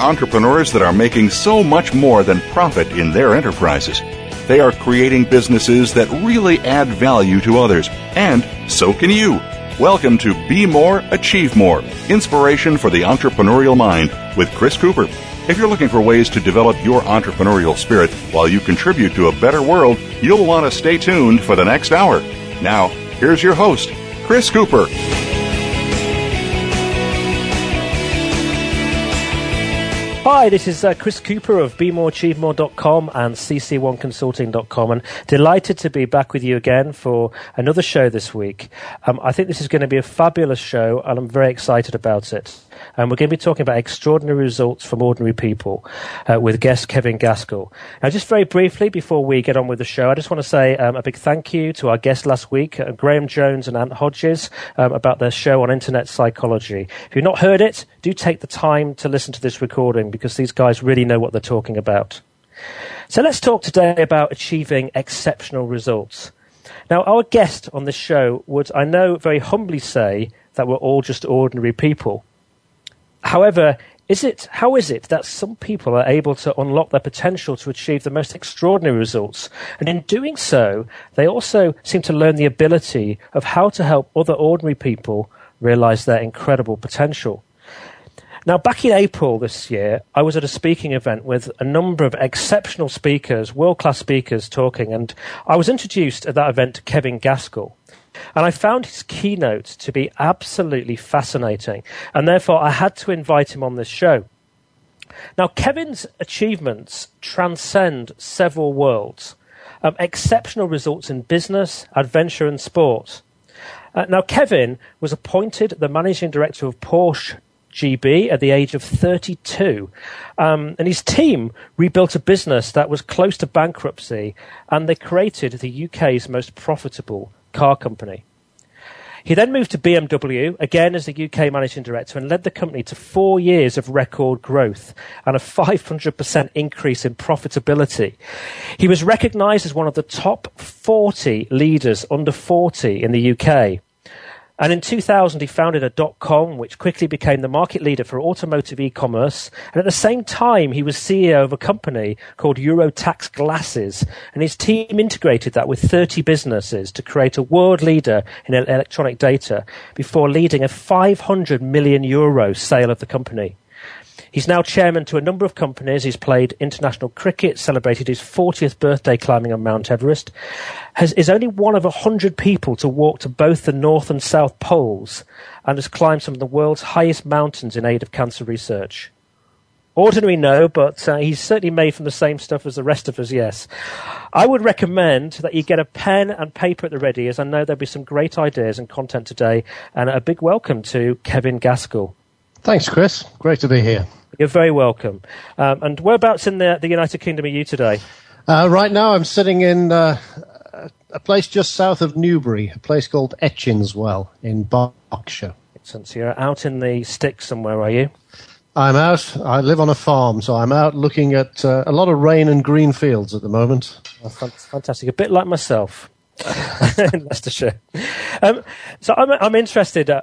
Entrepreneurs that are making so much more than profit in their enterprises. They are creating businesses that really add value to others, and so can you. Welcome to Be More, Achieve More Inspiration for the Entrepreneurial Mind with Chris Cooper. If you're looking for ways to develop your entrepreneurial spirit while you contribute to a better world, you'll want to stay tuned for the next hour. Now, here's your host, Chris Cooper. Hi, this is uh, Chris Cooper of BeMoreAchieveMore.com and CC1Consulting.com, and delighted to be back with you again for another show this week. Um, I think this is going to be a fabulous show, and I'm very excited about it and we're going to be talking about extraordinary results from ordinary people uh, with guest Kevin Gaskell. Now, just very briefly before we get on with the show, I just want to say um, a big thank you to our guests last week, uh, Graham Jones and Ant Hodges, um, about their show on internet psychology. If you've not heard it, do take the time to listen to this recording because these guys really know what they're talking about. So let's talk today about achieving exceptional results. Now, our guest on this show would, I know, very humbly say that we're all just ordinary people. However, is it, how is it that some people are able to unlock their potential to achieve the most extraordinary results? And in doing so, they also seem to learn the ability of how to help other ordinary people realize their incredible potential. Now, back in April this year, I was at a speaking event with a number of exceptional speakers, world class speakers talking, and I was introduced at that event to Kevin Gaskell. And I found his keynote to be absolutely fascinating. And therefore, I had to invite him on this show. Now, Kevin's achievements transcend several worlds. Um, exceptional results in business, adventure, and sport. Uh, now, Kevin was appointed the managing director of Porsche GB at the age of 32. Um, and his team rebuilt a business that was close to bankruptcy, and they created the UK's most profitable car company. He then moved to BMW, again as the UK managing director, and led the company to four years of record growth and a 500% increase in profitability. He was recognized as one of the top 40 leaders under 40 in the UK. And in 2000, he founded a dot com, which quickly became the market leader for automotive e-commerce. And at the same time, he was CEO of a company called Eurotax Glass's. And his team integrated that with 30 businesses to create a world leader in electronic data before leading a 500 million euro sale of the company. He's now chairman to a number of companies. He's played international cricket, celebrated his 40th birthday climbing on Mount Everest, has, is only one of 100 people to walk to both the North and South Poles, and has climbed some of the world's highest mountains in aid of cancer research. Ordinary, no, but uh, he's certainly made from the same stuff as the rest of us, yes. I would recommend that you get a pen and paper at the ready, as I know there'll be some great ideas and content today. And a big welcome to Kevin Gaskell. Thanks, Chris. Great to be here. You're very welcome. Um, and whereabouts in the, the United Kingdom are you today? Uh, right now, I'm sitting in uh, a place just south of Newbury, a place called Ecchinswell in Berkshire. Since you're out in the sticks somewhere, are you? I'm out. I live on a farm, so I'm out looking at uh, a lot of rain and green fields at the moment. Oh, fantastic. A bit like myself in Leicestershire. Um, so I'm, I'm interested. Uh,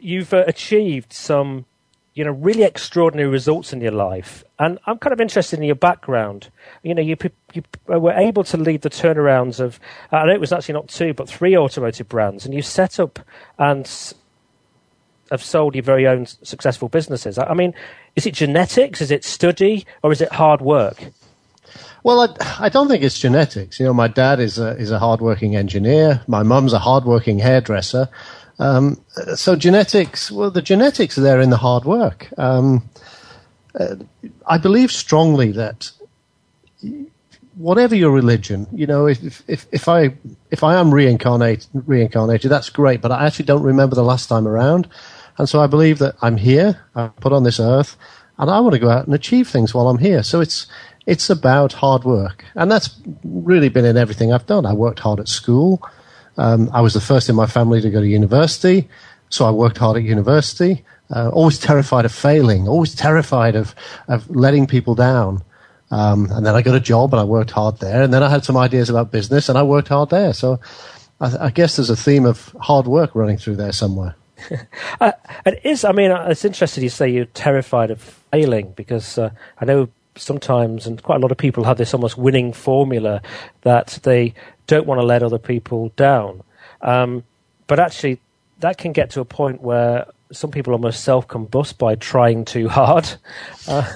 you've uh, achieved some you know, really extraordinary results in your life. And I'm kind of interested in your background. You know, you, you were able to lead the turnarounds of, I know it was actually not two, but three automotive brands, and you set up and have sold your very own successful businesses. I mean, is it genetics? Is it study? Or is it hard work? Well, I, I don't think it's genetics. You know, my dad is a, is a hardworking engineer. My mum's a hardworking hairdresser. Um, so genetics, well, the genetics are there in the hard work. Um, uh, I believe strongly that whatever your religion, you know, if, if, if I if I am reincarnated, reincarnated, that's great. But I actually don't remember the last time around, and so I believe that I'm here, I'm put on this earth, and I want to go out and achieve things while I'm here. So it's it's about hard work, and that's really been in everything I've done. I worked hard at school. Um, I was the first in my family to go to university, so I worked hard at university. Uh, always terrified of failing, always terrified of of letting people down. Um, and then I got a job and I worked hard there. And then I had some ideas about business and I worked hard there. So I, I guess there's a theme of hard work running through there somewhere. uh, it is. I mean, uh, it's interesting you say you're terrified of failing because uh, I know sometimes, and quite a lot of people have this almost winning formula that they don't want to let other people down. Um, but actually, that can get to a point where some people almost self combust by trying too hard. Uh,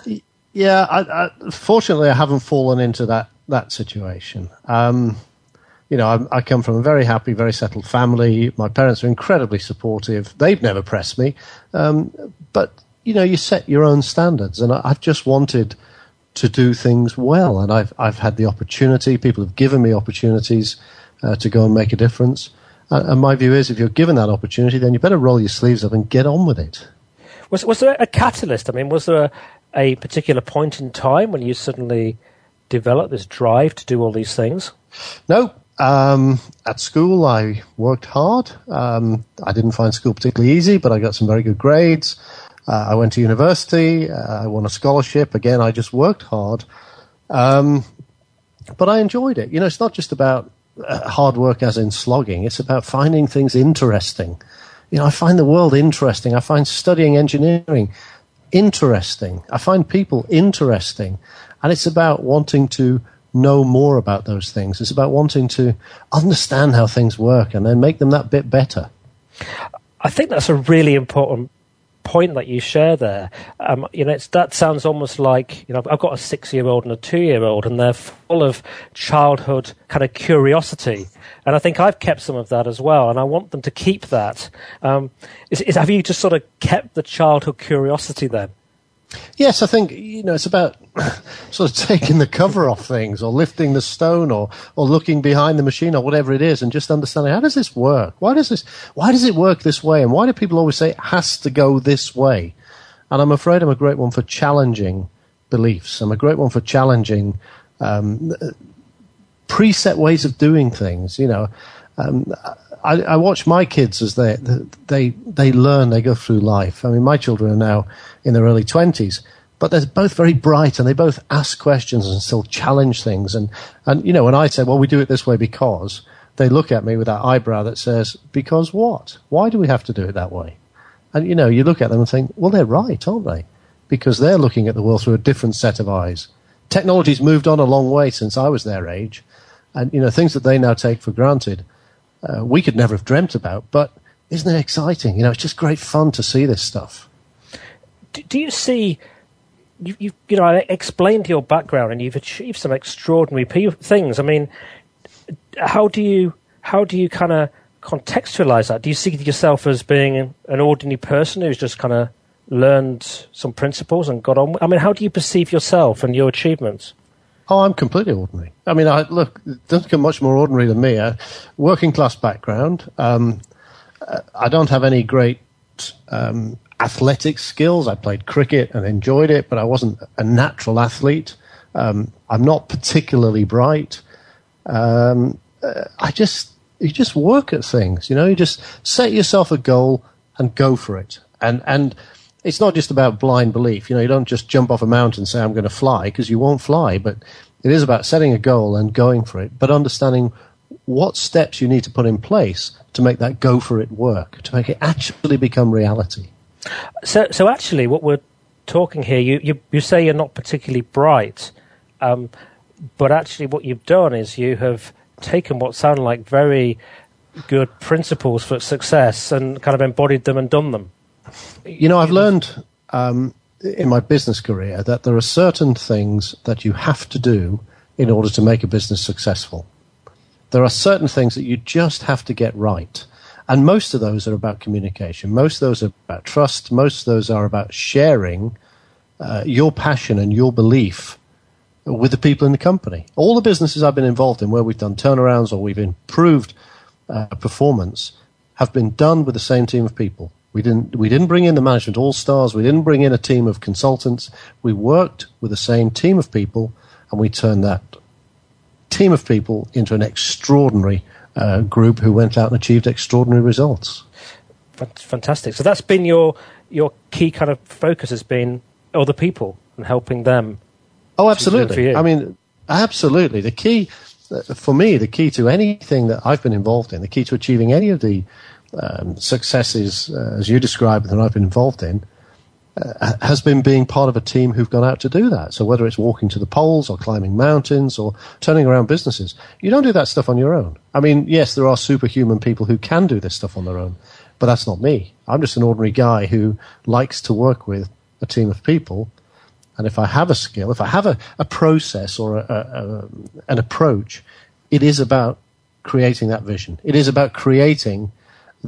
yeah, I, I, fortunately, I haven't fallen into that that situation. Um, you know, I, I, come from a very happy, very settled family. My parents are incredibly supportive. They've never pressed me, um, but you know, you set your own standards, and I, I've just wanted to do things well, and I've I've had the opportunity. People have given me opportunities uh, to go and make a difference. Uh, and my view is, if you're given that opportunity, then you better roll your sleeves up and get on with it. Was was there a catalyst? I mean, was there a, a particular point in time when you suddenly developed this drive to do all these things? No. Um, at school, I worked hard. Um, I didn't find school particularly easy, but I got some very good grades. Uh, I went to university. Uh, I won a scholarship. Again, I just worked hard. Um, but I enjoyed it. You know, it's not just about uh, hard work as in slogging. It's about finding things interesting. You know, I find the world interesting. I find studying engineering interesting. I find people interesting. And it's about wanting to know more about those things. It's about wanting to understand how things work and then make them that bit better. I think that's a really important point that you share there. Um, you know, that sounds almost like you know I've got a six-year-old and a two-year-old, and they're full of childhood kind of curiosity, and I think I've kept some of that as well, and I want them to keep that. Um, is, is, have you just sort of kept the childhood curiosity then? Yes, I think you know it's about sort of taking the cover off things, or lifting the stone, or or looking behind the machine, or whatever it is, and just understanding how does this work? Why does this? Why does it work this way? And why do people always say it has to go this way? And I'm afraid I'm a great one for challenging beliefs. I'm a great one for challenging um, preset ways of doing things. You know, um, I, I, watch my kids as they they they learn, they go through life. I mean, my children are now in their early twenties, but they're both very bright and they both ask questions and still challenge things. And and you know, when I say, "Well, we do it this way because," they look at me with that eyebrow that says, "Because what? Why do we have to do it that way?" And you know, you look at them and think, "Well, they're right, aren't they?" Because they're looking at the world through a different set of eyes. Technology's moved on a long way since I was their age, and you know, things that they now take for granted uh, we could never have dreamt about. But isn't it exciting? You know, it's just great fun to see this stuff. Do, do you see? You, you, you know, I explained your background, and you've achieved some extraordinary things. I mean, how do you how do you kind of contextualize that? Do you see yourself as being an ordinary person who's just kind of learned some principles and got on? I mean, how do you perceive yourself and your achievements? Oh, I'm completely ordinary. I mean, I look doesn't come much more ordinary than me. A working class background. Um, uh, I don't have any great um, athletic skills. I played cricket and enjoyed it, but I wasn't a natural athlete. Um, I'm not particularly bright. Um, uh, I just you just work at things. You know, you just set yourself a goal and go for it. And and it's not just about blind belief. You know, you don't just jump off a mountain and say, I'm going to fly, because you won't fly. But it is about setting a goal and going for it, but understanding what steps you need to put in place to make that go for it work, to make it actually become reality. So, so actually, what we're talking here, you, you, you say you're not particularly bright, um, but actually, what you've done is you have taken what sound like very good principles for success and kind of embodied them and done them. You know, I've learned um, in my business career that there are certain things that you have to do in order to make a business successful. There are certain things that you just have to get right. And most of those are about communication. Most of those are about trust. Most of those are about sharing uh, your passion and your belief with the people in the company. All the businesses I've been involved in where we've done turnarounds or we've improved uh, performance have been done with the same team of people. We didn't, we didn't bring in the management all stars. We didn't bring in a team of consultants. We worked with the same team of people and we turned that team of people into an extraordinary uh, group who went out and achieved extraordinary results. Fantastic. So that's been your your key kind of focus has been other people and helping them. Oh, absolutely. I mean, absolutely. The key uh, for me, the key to anything that I've been involved in, the key to achieving any of the um, successes uh, as you described that I've been involved in, uh, has been being part of a team who've gone out to do that. So whether it's walking to the poles or climbing mountains or turning around businesses, you don't do that stuff on your own. I mean, yes, there are superhuman people who can do this stuff on their own, but that's not me. I'm just an ordinary guy who likes to work with a team of people. And if I have a skill, if I have a, a process or a, a, an approach, it is about creating that vision. It is about creating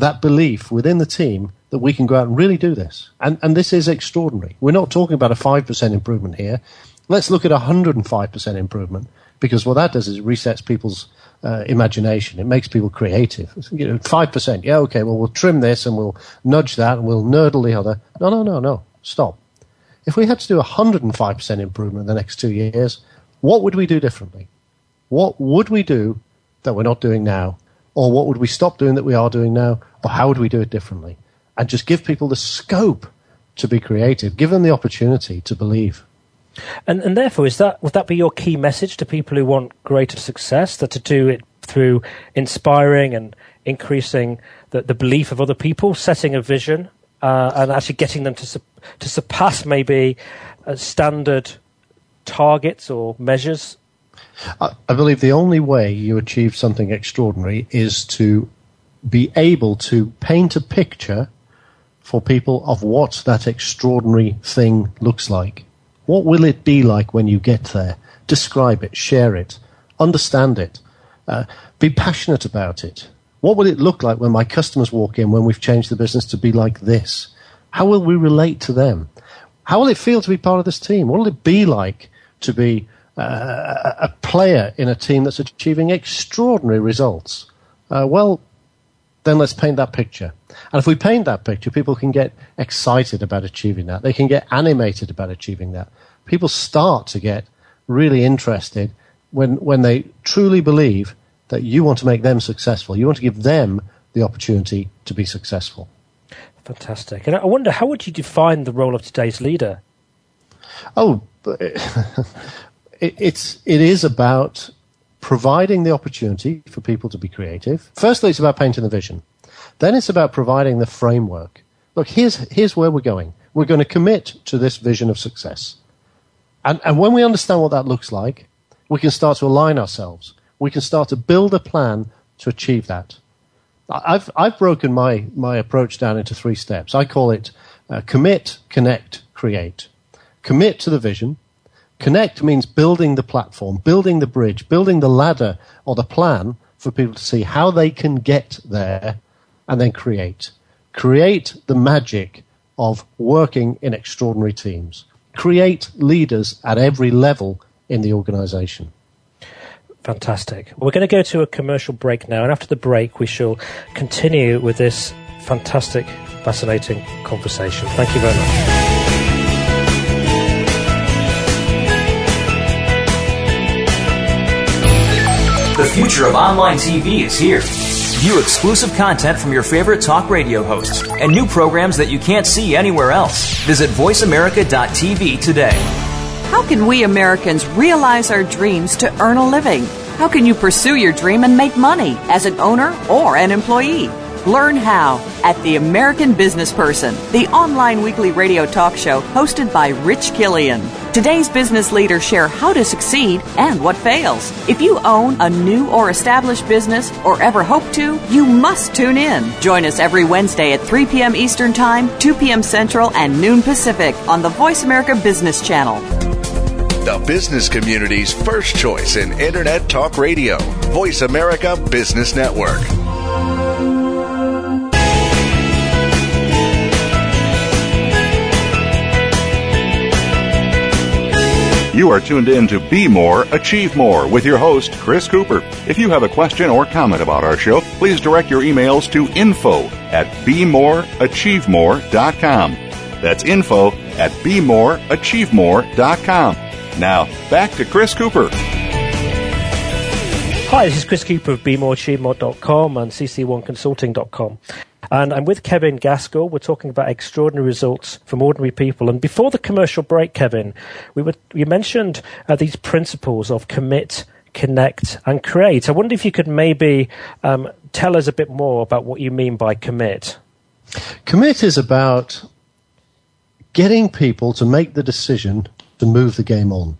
that belief within the team that we can go out and really do this. And, and this is extraordinary. We're not talking about a 5% improvement here. Let's look at 105% improvement because what that does is it resets people's uh, imagination. It makes people creative. You know, 5%. Yeah, okay, well, we'll trim this and we'll nudge that and we'll nurdle the other. No, no, no, no. Stop. If we had to do 105% improvement in the next two years, what would we do differently? What would we do that we're not doing now? Or what would we stop doing that we are doing now? Or how would we do it differently? and just give people the scope to be creative, give them the opportunity to believe. And, and therefore, is that would that be your key message to people who want greater success? That to do it through inspiring and increasing the, the belief of other people, setting a vision, uh, and actually getting them to su- to surpass maybe uh, standard targets or measures. I, believe the only way you achieve something extraordinary is to be able to paint a picture for people of what that extraordinary thing looks like. What will it be like when you get there? Describe it, share it, understand it, uh, be passionate about it. What will it look like when my customers walk in when we've changed the business to be like this? How will we relate to them? How will it feel to be part of this team? What will it be like to be uh, a player in a team that's achieving extraordinary results? Uh, well, then let's paint that picture. And if we paint that picture, people can get excited about achieving that. They can get animated about achieving that. People start to get really interested when, when they truly believe that you want to make them successful. You want to give them the opportunity to be successful. Fantastic. And I wonder, how would you define the role of today's leader? Oh, it, it's, it is about providing the opportunity for people to be creative. Firstly, it's about painting the vision. Then it's about providing the framework. Look, here's, here's where we're going. We're going to commit to this vision of success. And, and when we understand what that looks like, we can start to align ourselves. We can start to build a plan to achieve that. I've, I've broken my, my approach down into three steps. I call it uh, commit, connect, create. Commit to the vision. Connect means building the platform, building the bridge, building the ladder or the plan for people to see how they can get there and then create. Create the magic of working in extraordinary teams. Create leaders at every level in the organization. Fantastic. We're going to go to a commercial break now, and after the break, we shall continue with this fantastic, fascinating conversation. Thank you very much. Future of online TV is here. View exclusive content from your favorite talk radio hosts and new programs that you can't see anywhere else. Visit VoiceAmerica.tv today. How can we Americans realize our dreams to earn a living? How can you pursue your dream and make money as an owner or an employee? Learn how at The American Business Person, the online weekly radio talk show hosted by Rich Killian. Today's business leaders share how to succeed and what fails. If you own a new or established business or ever hope to, you must tune in. Join us every Wednesday at 3 p.m. Eastern Time, 2 p.m. Central, and noon Pacific on the Voice America Business Channel. The business community's first choice in Internet Talk Radio, Voice America Business Network. You are tuned in to Be More, Achieve More with your host, Chris Cooper. If you have a question or comment about our show, please direct your emails to info at bemoreachievemore.com. That's info at bemoreachievemore.com. Now, back to Chris Cooper. Hi, this is Chris Cooper of BeMoreAchieveMore.com and CC1Consulting.com. And I'm with Kevin Gaskell. We're talking about extraordinary results from ordinary people. And before the commercial break, Kevin, we were, you mentioned uh, these principles of commit, connect, and create. I wonder if you could maybe um, tell us a bit more about what you mean by commit. Commit is about getting people to make the decision to move the game on.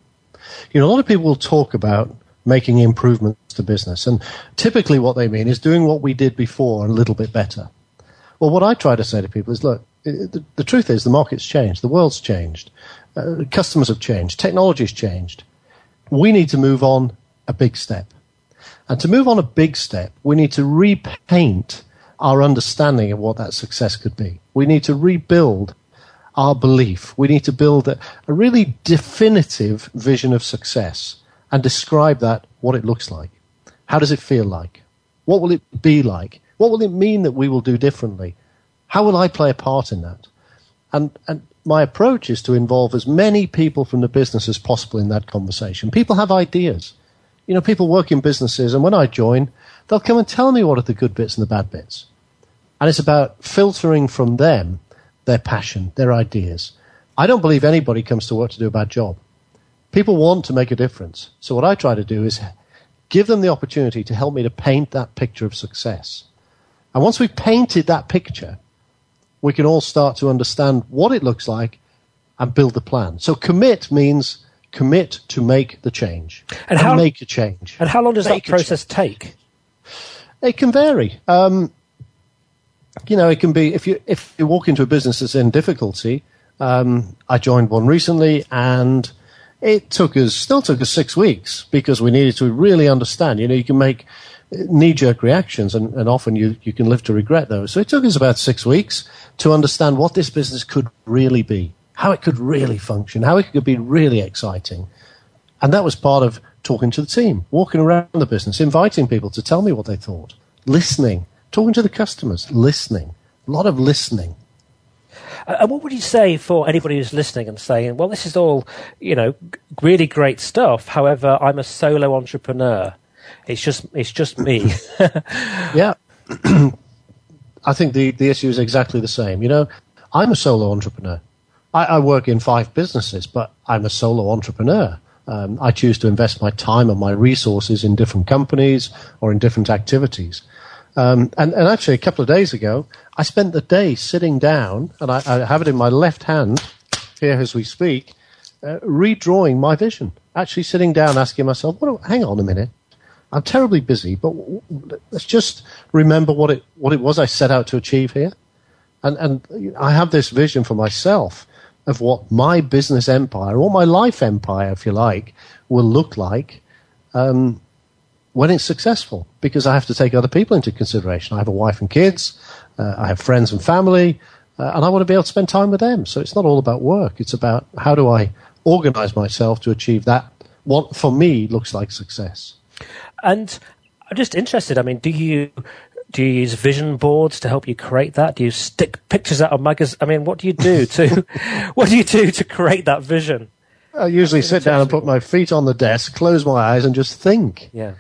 You know, a lot of people will talk about making improvements to business, and typically what they mean is doing what we did before a little bit better. Well, what I try to say to people is, look, the, the truth is the market's changed, the world's changed, uh, customers have changed, technology's changed. We need to move on a big step. And to move on a big step, we need to repaint our understanding of what that success could be. We need to rebuild our belief. We need to build a, a really definitive vision of success and describe that, what it looks like. How does it feel like? What will it be like? What will it mean that we will do differently? How will I play a part in that? And, and my approach is to involve as many people from the business as possible in that conversation. People have ideas. You know, people work in businesses, and when I join, they'll come and tell me what are the good bits and the bad bits. And it's about filtering from them their passion, their ideas. I don't believe anybody comes to work to do a bad job. People want to make a difference. So what I try to do is give them the opportunity to help me to paint that picture of success. And once we've painted that picture, we can all start to understand what it looks like and build the plan. So commit means commit to make the change and, and how, make a change. And how long does make that process take? It can vary. Um, you know, it can be if you if you walk into a business that's in difficulty. Um, I joined one recently, and it took us still took us six weeks because we needed to really understand. You know, you can make knee jerk reactions, and, and often you, you can live to regret those. So it took us about six weeks to understand what this business could really be, how it could really function, how it could be really exciting. And that was part of talking to the team, walking around the business, inviting people to tell me what they thought, listening, talking to the customers, listening, a lot of listening. And what would you say for anybody who's listening and saying, well, this is all, you know, really great stuff. However, I'm a solo entrepreneur. It's just it's just me. yeah. I think the, the issue is exactly the same. You know, I'm a solo entrepreneur. I, I work in five businesses, but I'm a solo entrepreneur. Um, I choose to invest my time and my resources in different companies or in different activities. Um, and, and, actually, a couple of days ago, I spent the day sitting down, and I, I have it in my left hand here as we speak, uh, redrawing my vision. Actually, sitting down, asking myself, what, hang on a minute. I'm terribly busy, but let's just remember what it what it was I set out to achieve here, and and I have this vision for myself of what my business empire or my life empire, if you like, will look like um, when it's successful. Because I have to take other people into consideration. I have a wife and kids, uh, I have friends and family, uh, and I want to be able to spend time with them. So it's not all about work. It's about how do I organize myself to achieve that. What for me looks like success. And I'm just interested. I mean, do you do you use vision boards to help you create that? Do you stick pictures out of magazines? I mean, what do you do to what do you do to create that vision? I usually sit down and put my feet on the desk, close my eyes, and just think. Yeah.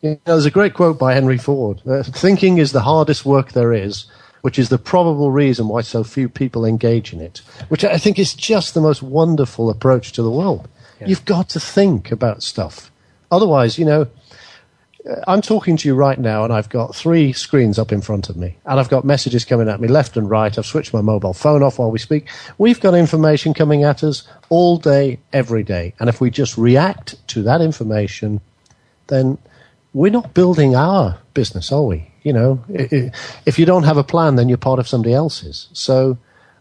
You know, there's a great quote by Henry Ford: uh, "Thinking is the hardest work there is." Which is the probable reason why so few people engage in it. Which I think is just the most wonderful approach to the world. Yeah. You've got to think about stuff. Otherwise, you know, I'm talking to you right now, and I've got three screens up in front of me, and I've got messages coming at me left and right. I've switched my mobile phone off while we speak. We've got information coming at us all day, every day. And if we just react to that information, then we're not building our business, are we? You know, if you don't have a plan, then you're part of somebody else's. So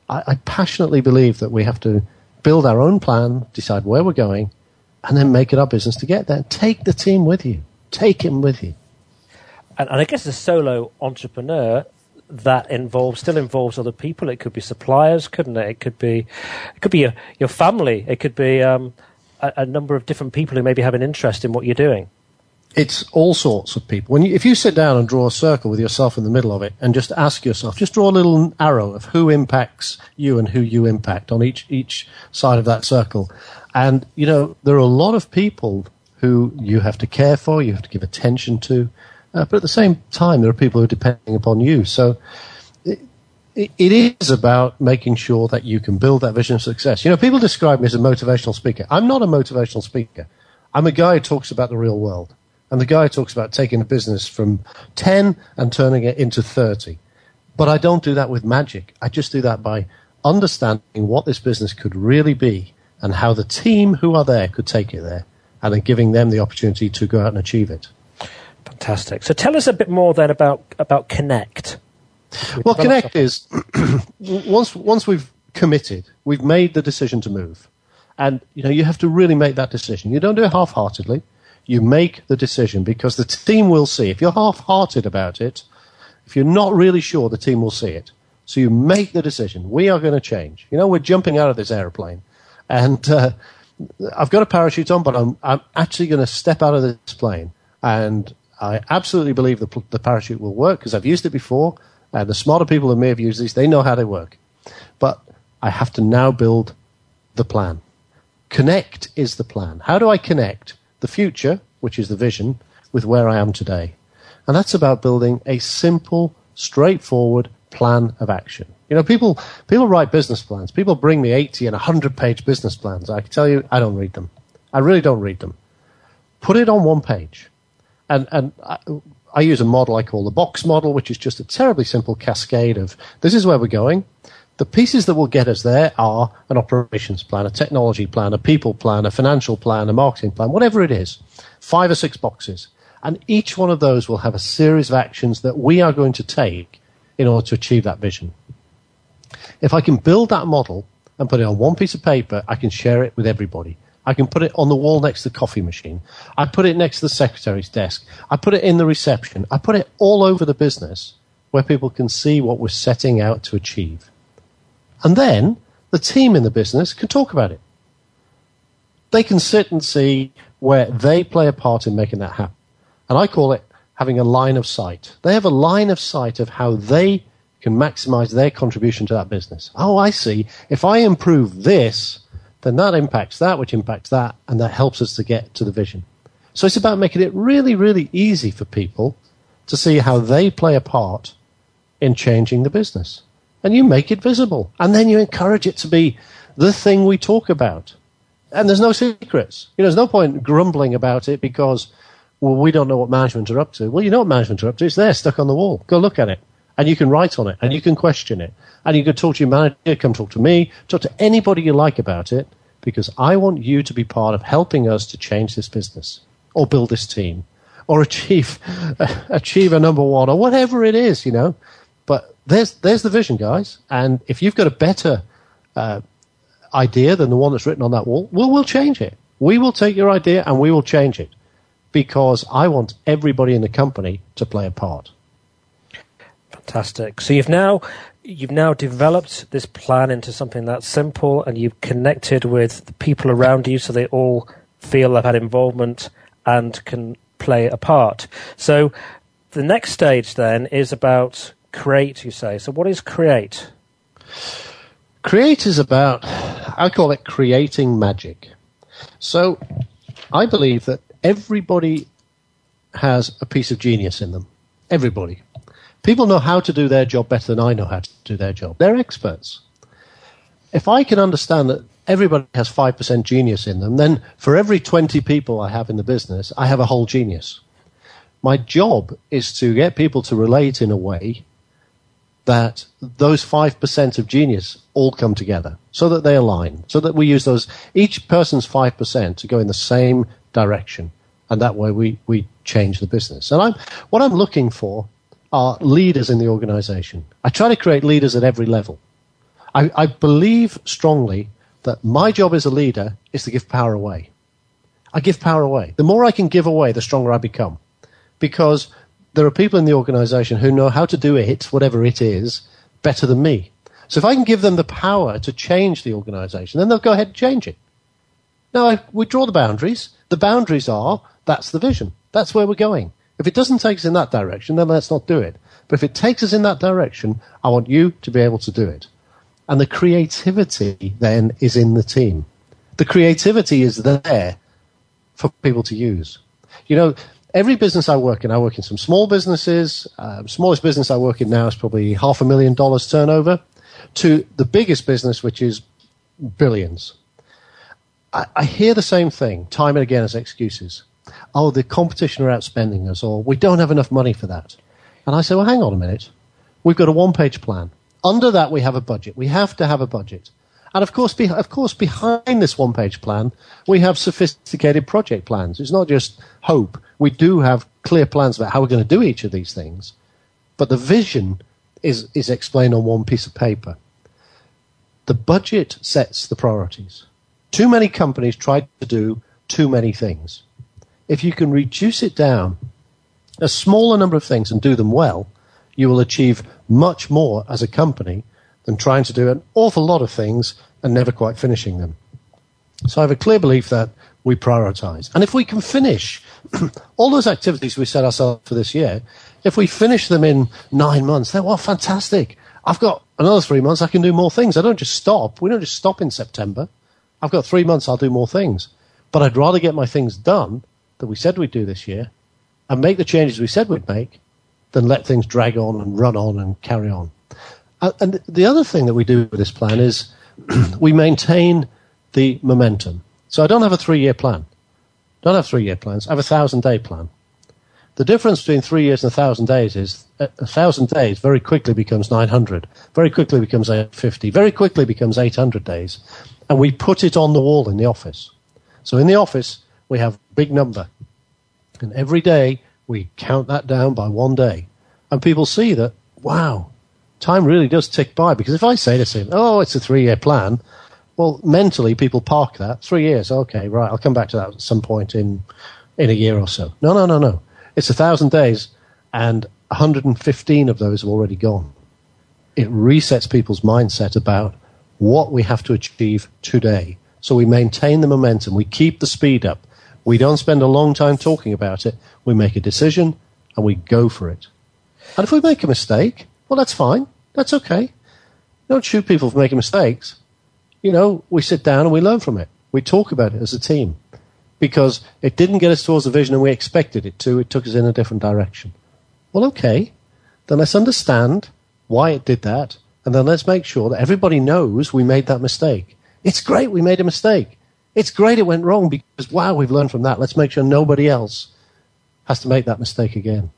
I, passionately believe that we have to build our own plan, decide where we're going, and then make it our business to get there. Take the team with you take him with you. And, and I guess a solo entrepreneur that involves still involves other people. It could be suppliers, couldn't it? It could be it could be your, your family. It could be um, a, a number of different people who maybe have an interest in what you're doing. It's all sorts of people. When you, if you sit down and draw a circle with yourself in the middle of it, and just ask yourself, just draw a little arrow of who impacts you and who you impact on each each side of that circle, and you know there are a lot of people who you have to care for, you have to give attention to, uh, but at the same time, there are people who are depending upon you. So it, it is about making sure that you can build that vision of success. You know, people describe me as a motivational speaker. I'm not a motivational speaker. I'm a guy who talks about the real world. And the guy who talks about taking a business from 10 and turning it into 30. But I don't do that with magic. I just do that by understanding what this business could really be and how the team who are there could take it there and then giving them the opportunity to go out and achieve it. Fantastic. So tell us a bit more then about, about Connect. Well, Connect is once, once we've committed, we've made the decision to move. And, you know, you have to really make that decision. You don't do it half-heartedly you make the decision because the team will see. If you're half hearted about it, if you're not really sure, the team will see it. So you make the decision. We are going to change. You know, we're jumping out of this airplane. And uh, I've got a parachute on, but I'm, I'm actually going to step out of this plane. And I absolutely believe the, the parachute will work because I've used it before. And the smarter people who may have used these, they know how they work. But I have to now build the plan. Connect is the plan. How do I connect the future, which is the vision, with where I am today. And that's about building a simple, straightforward plan of action. You know, people, people write business plans. People bring me 80 and 100 page business plans. I can tell you, I don't read them. I really don't read them. Put it on one page. And, and I, I use a model I call the box model, which is just a terribly simple cascade of this is where we're going. The pieces that will get us there are an operations plan, a technology plan, a people plan, a financial plan, a marketing plan, whatever it is. Five or six boxes. And each one of those will have a series of actions that we are going to take in order to achieve that vision. If I can build that model and put it on one piece of paper, I can share it with everybody. I can put it on the wall next to the coffee machine. I put it next to the secretary's desk. I put it in the reception. I put it all over the business where people can see what we're setting out to achieve. And then the team in the business can talk about it. They can sit and see where they play a part in making that happen. And I call it having a line of sight. They have a line of sight of how they can maximize their contribution to that business. Oh, I see. If I improve this, then that impacts that, which impacts that, and that helps us to get to the vision. So it's about making it really, really easy for people to see how they play a part in changing the business and you make it visible. And then you encourage it to be the thing we talk about. And there's no secrets. You know, there's no point grumbling about it because, well, we don't know what management are up to. Well, you know what management are up to. It's there, stuck on the wall. Go look at it. And you can write on it, and you can question it. And you can talk to your manager, come talk to me, talk to anybody you like about it, because I want you to be part of helping us to change this business, or build this team, or achieve, achieve a number one, or whatever it is, you know. But there's there's the vision, guys. And if you've got a better uh, idea than the one that's written on that wall, we'll we'll change it. We will take your idea and we will change it because I want everybody in the company to play a part. Fantastic. So you've now you've now developed this plan into something that's simple, and you've connected with the people around you, so they all feel they've had involvement and can play a part. So the next stage then is about create, you say. So, what is create? Create is about, I call it creating magic. So, I believe that everybody has a piece of genius in them. Everybody. People know how to do their job better than I know how to do their job. They're experts. If I can understand that everybody has 5% genius in them, then for every 20 people I have in the business, I have a whole genius. My job is to get people to relate in a way that those 5% of genius all come together so that they align, so that we use those, each person's 5% to go in the same direction. And that way we, we change the business. And I'm, what I'm looking for are leaders in the organization. I try to create leaders at every level. I, I believe strongly that my job as a leader is to give power away. I give power away. The more I can give away, the stronger I become. Because there are people in the organization who know how to do it, whatever it is, better than me. So if I can give them the power to change the organization, then they'll go ahead and change it. Now, we draw the boundaries. The boundaries are that's the vision. That's where we're going. If it doesn't take us in that direction, then let's not do it. But if it takes us in that direction, I want you to be able to do it. And the creativity then is in the team. The creativity is there for people to use. You know, every business I work in, I work in some small businesses. Uh, smallest business I work in now is probably half a million dollars turnover, to the biggest business, which is billions. I, I hear the same thing time and again as excuses. Oh, the competition are outspending us, or we don't have enough money for that. And I say, well, hang on a minute. We've got a one page plan. Under that, we have a budget. We have to have a budget. And of course, be, of course, behind this one-page plan, we have sophisticated project plans. It's not just hope. We do have clear plans about how we're going to do each of these things, but the vision is is explained on one piece of paper. The budget sets the priorities. Too many companies try to do too many things. If you can reduce it down a smaller number of things and do them well, you will achieve much more as a company than trying to do an awful lot of things and never quite finishing them. So I have a clear belief that we prioritize. And if we can finish all those activities we set ourselves for this year, if we finish them in nine months, then well, fantastic. I've got another three months, I can do more things. I don't just stop. We don't just stop in September. I've got three months, I'll do more things. But I'd rather get my things done that we said we'd do this year and make the changes we said we'd make than let things drag on and run on and carry on. Uh, and the other thing that we do with this plan is we maintain the momentum. So I don't have a three year plan. Don't have three year plans. I have a thousand day plan. The difference between three years and a thousand days is a, a thousand days very quickly becomes 900, very quickly becomes 850, very quickly becomes 800 days. And we put it on the wall in the office. So in the office, we have a big number. And every day we count that down by one day. And people see that, wow, time really does tick by because if I say to him, oh, it's a three year plan, well, mentally people park that. Three years, okay, right, I'll come back to that at some point in, in a year or so. No, no, no, no. It's a thousand days and 115 of those have already gone. It resets people's mindset about what we have to achieve today. So we maintain the momentum, we keep the speed up. We don't spend a long time talking about it. We make a decision and we go for it. And if we make a mistake, well, that's fine. That's okay. Don't shoot people for making mistakes. You know, we sit down and we learn from it. We talk about it as a team because it didn't get us towards the vision and we expected it to. It took us in a different direction. Well, okay. Then let's understand why it did that. And then let's make sure that everybody knows we made that mistake. It's great we made a mistake. It's great it went wrong because, wow, we've learned from that. Let's make sure nobody else has to make that mistake again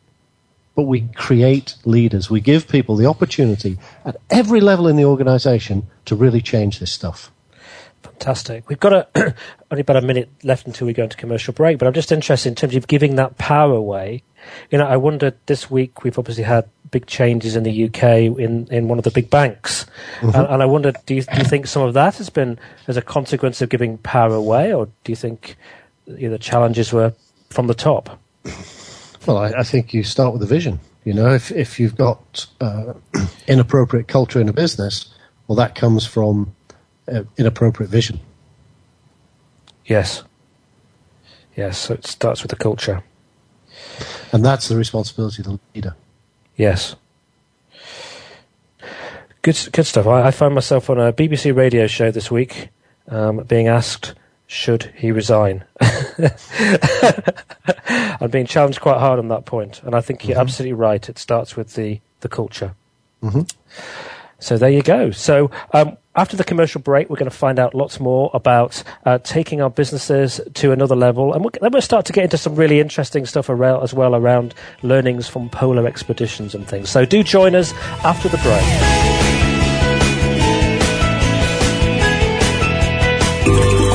but we create leaders. We give people the opportunity at every level in the organization to really change this stuff. Fantastic. We've got a, only about a minute left until we go into commercial break, but I'm just interested in terms of giving that power away. You know, I wondered this week we've obviously had big changes in the UK in, in one of the big banks, mm-hmm. and, and, I wonder, do you, do you think some of that has been as a consequence of giving power away, or do you think you know, the challenges were from the top? Well, I, I, think you start with a vision. You know, if if you've got uh, inappropriate culture in a business, well, that comes from uh, inappropriate vision. Yes. Yes. So it starts with the culture, and that's the responsibility of the leader. Yes. Good, good stuff. I, I found myself on a BBC radio show this week, um, being asked should he resign? I'm being challenged quite hard on that point, and I think mm-hmm. you're absolutely right. It starts with the the culture. Mm-hmm. So there you go. So um, after the commercial break, we're going to find out lots more about uh, taking our businesses to another level, and we'll, then we'll start to get into some really interesting stuff around, as well around learnings from polar expeditions and things. So do join us after the break.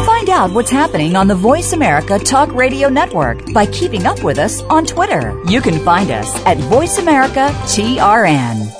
Find out what's happening on the Voice America Talk Radio Network by keeping up with us on Twitter. You can find us at Voice America TRN.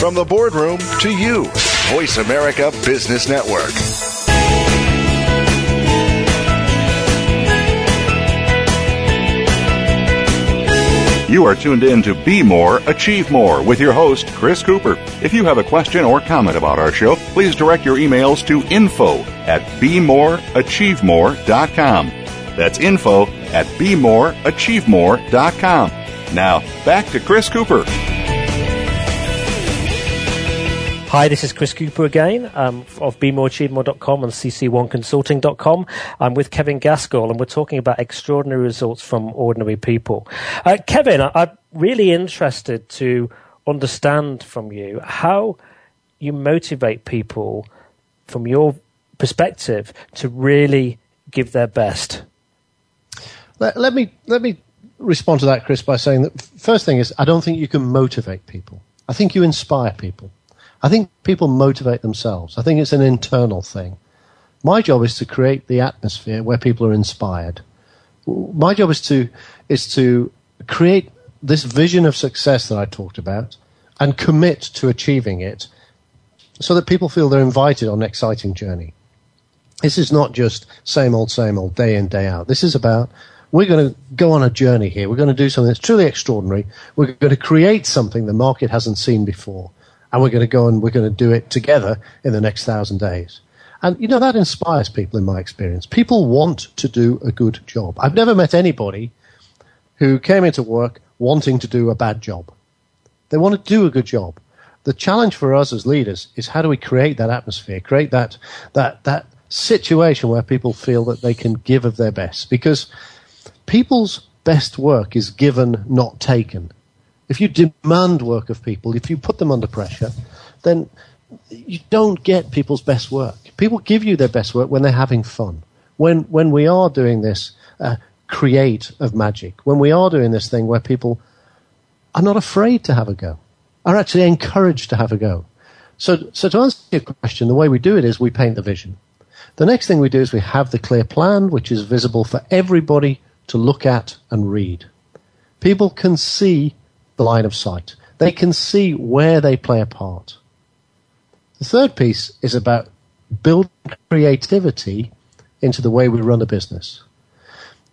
From the boardroom to you, Voice America Business Network. You are tuned in to Be More, Achieve More with your host, Chris Cooper. If you have a question or comment about our show, please direct your emails to info at bemoreachievemore.com. That's info at bemoreachievemore.com. Now, back to Chris Cooper. Hi, this is Chris Cooper again um, of BeMoreAchieveMore.com and CC1Consulting.com. I'm with Kevin Gaskell, and we're talking about extraordinary results from ordinary people. Uh, Kevin, I, I'm really interested to understand from you how you motivate people from your perspective to really give their best. Let, let me let me respond to that, Chris, by saying that first thing is I don't think you can motivate people. I think you inspire people. I think people motivate themselves. I think it's an internal thing. My job is to create the atmosphere where people are inspired. My job is to is to create this vision of success that I talked about and commit to achieving it so that people feel they're invited on an exciting journey. This is not just same old, same old, day in, day out. This is about we're going to go on a journey here. We're going to do something that's truly extraordinary. We're going to create something the market hasn't seen before and we're going to go and we're going to do it together in the next thousand days. And you know that inspires people in my experience. People want to do a good job. I've never met anybody who came into work wanting to do a bad job. They want to do a good job. The challenge for us as leaders is how do we create that atmosphere, create that that that situation where people feel that they can give of their best because people's best work is given not taken if you demand work of people, if you put them under pressure, then you don't get people's best work. People give you their best work when they're having fun. When when we are doing this uh, create of magic, when we are doing this thing where people are not afraid to have a go, are actually encouraged to have a go. So, so to answer your question, the way we do it is we paint the vision. The next thing we do is we have the clear plan, which is visible for everybody to look at and read. People can see the line of sight. They can see where they play a part. The third piece is about building creativity into the way we run a business.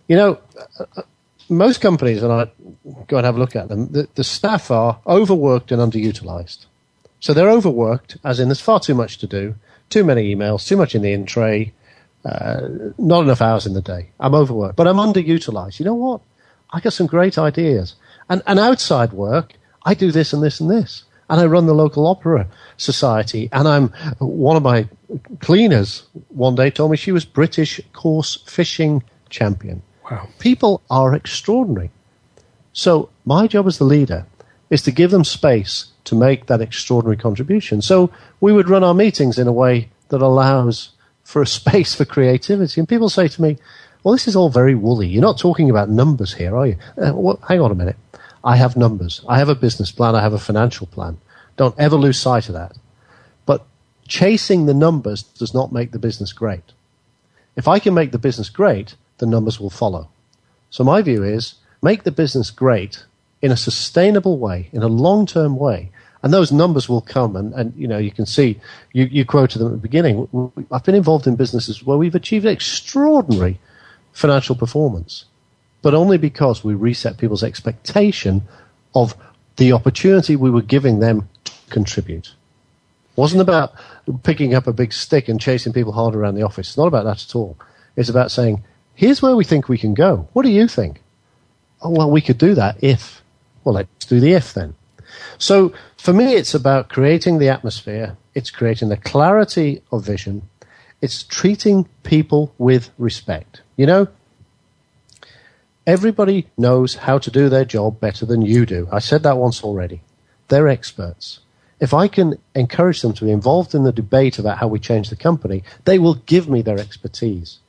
You know, most companies, and I go and have a look at them, the, the staff are overworked and underutilized. So they're overworked, as in there's far too much to do, too many emails, too much in the in tray, uh, not enough hours in the day. I'm overworked, but I'm underutilized. You know what? I got some great ideas. And, and outside work, I do this and this and this. And I run the local opera society. And I'm one of my cleaners one day told me she was British coarse fishing champion. Wow. People are extraordinary. So my job as the leader is to give them space to make that extraordinary contribution. So we would run our meetings in a way that allows for a space for creativity. And people say to me, well, this is all very woolly. You're not talking about numbers here, are you? Uh, well, hang on a minute. I have numbers. I have a business plan. I have a financial plan. Don't ever lose sight of that. But chasing the numbers does not make the business great. If I can make the business great, the numbers will follow. So my view is make the business great in a sustainable way, in a long-term way, and those numbers will come. And, and you know, you can see, you, you quoted them at the beginning. I've been involved in businesses where we've achieved extraordinary financial performance but only because we reset people's expectation of the opportunity we were giving them to contribute. It wasn't about picking up a big stick and chasing people hard around the office. It's not about that at all. It's about saying, here's where we think we can go. What do you think? Oh, well, we could do that if. Well, let's do the if then. So for me, it's about creating the atmosphere. It's creating the clarity of vision. It's treating people with respect. You know, Everybody knows how to do their job better than you do. I said that once already. They're experts. if I can encourage them to be involved in the debate about how we change the company, they will give me their expertise.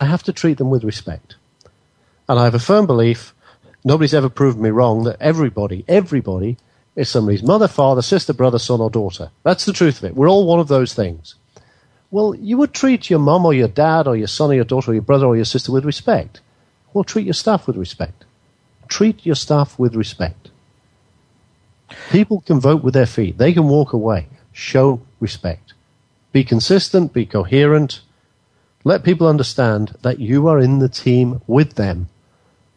I have to treat them with respect. And I have a firm belief, nobody's ever proven me wrong, that everybody, everybody is somebody's mother, father, sister, brother, son, or daughter. That's the truth of it. We're all one of those things. Well, you would treat your mum or your dad or your son or your daughter or your brother or your sister with respect. Well, treat your staff with respect. Treat your staff with respect. People can vote with their feet. They can walk away. Show respect. Be consistent, be coherent. Let people understand that you are in the team with them.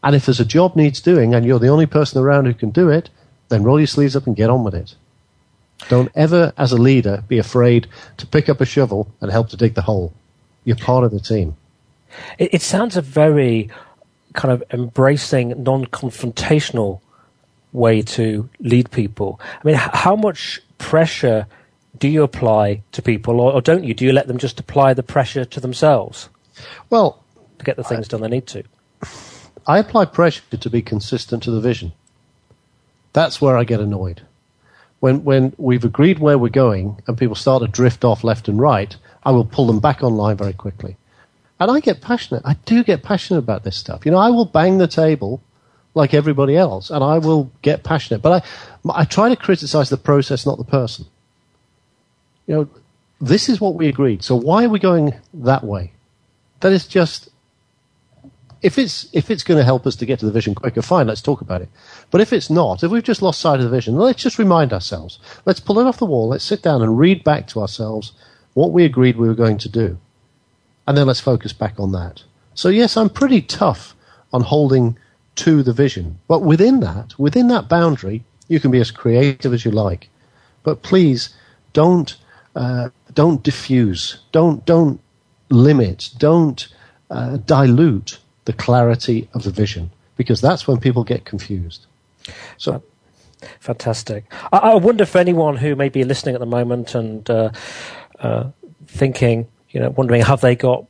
And if there's a job needs doing and you're the only person around who can do it, then roll your sleeves up and get on with it. Don't ever, as a leader, be afraid to pick up a shovel and help to dig the hole. You're part of the team. It, it sounds a very kind of embracing, non confrontational way to lead people. I mean, how much pressure do you apply to people, or, or, don't you? Do you let them just apply the pressure to themselves? Well, to get the things I, done they need to. I apply pressure to be consistent to the vision. That's where I get annoyed. When when we've agreed where we're going and people start to drift off left and right, I will pull them back online very quickly. And I get passionate. I do get passionate about this stuff. You know, I will bang the table like everybody else, and I will get passionate. But I, I try to criticize the process, not the person. You know, this is what we agreed. So why are we going that way? That is just if it's if it's going to help us to get to the vision quicker, fine, let's talk about it. But if it's not, if we've just lost sight of the vision, let's just remind ourselves. Let's pull it off the wall. Let's sit down and read back to ourselves what we agreed we were going to do, and then let's focus back on that. So yes, I'm pretty tough on holding to the vision, but within that, within that boundary, you can be as creative as you like. But please don't uh, don't diffuse, don't don't limit, don't uh, dilute the clarity of the vision because that's when people get confused. So. Fantastic. I, wonder if anyone who may be listening at the moment and uh, uh, thinking, you know, wondering have they got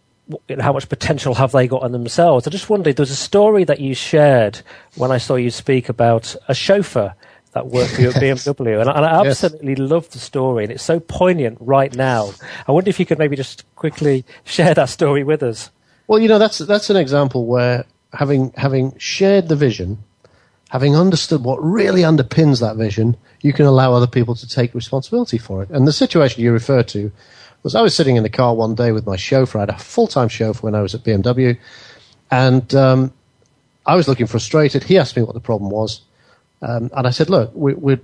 how much potential have they got in themselves? I just wondered. There's a story that you shared when I saw you speak about a chauffeur that worked for you at BMW, and, and I absolutely yes. love the story, and it's so poignant right now. I wonder if you could maybe just quickly share that story with us. Well, you know, that's that's an example where having having shared the vision, having understood what really underpins that vision, you can allow other people to take responsibility for it. And the situation you refer to was I was sitting in the car one day with my chauffeur. I had a full time chauffeur when I was at BMW, and um, I was looking frustrated. He asked me what the problem was, um, and I said, "Look, we, we're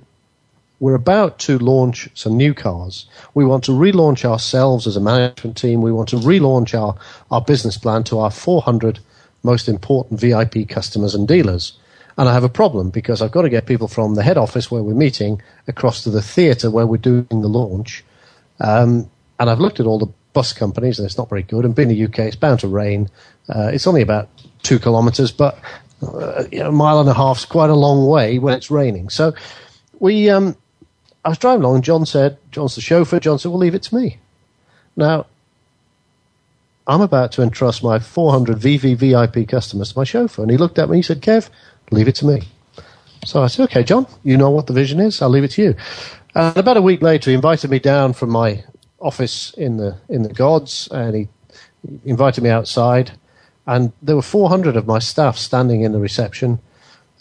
we're about to launch some new cars. We want to relaunch ourselves as a management team. We want to relaunch our, our business plan to our 400 most important VIP customers and dealers. And I have a problem because I've got to get people from the head office where we're meeting across to the theatre where we're doing the launch. Um, and I've looked at all the bus companies and it's not very good. And being in the UK, it's bound to rain. Uh, it's only about two kilometres, but uh, you know, a mile and a half is quite a long way when it's raining. So we um, I was driving along and John said, John's the chauffeur. John said, well, leave it to me. Now, I'm about to entrust my 400 VVVIP customers to my chauffeur. And he looked at me he said, Kev, leave it to me. So I said, okay, John, you know what the vision is. I'll leave it to you. And about a week later, he invited me down from my office in the, in the gods and he invited me outside. And there were 400 of my staff standing in the reception.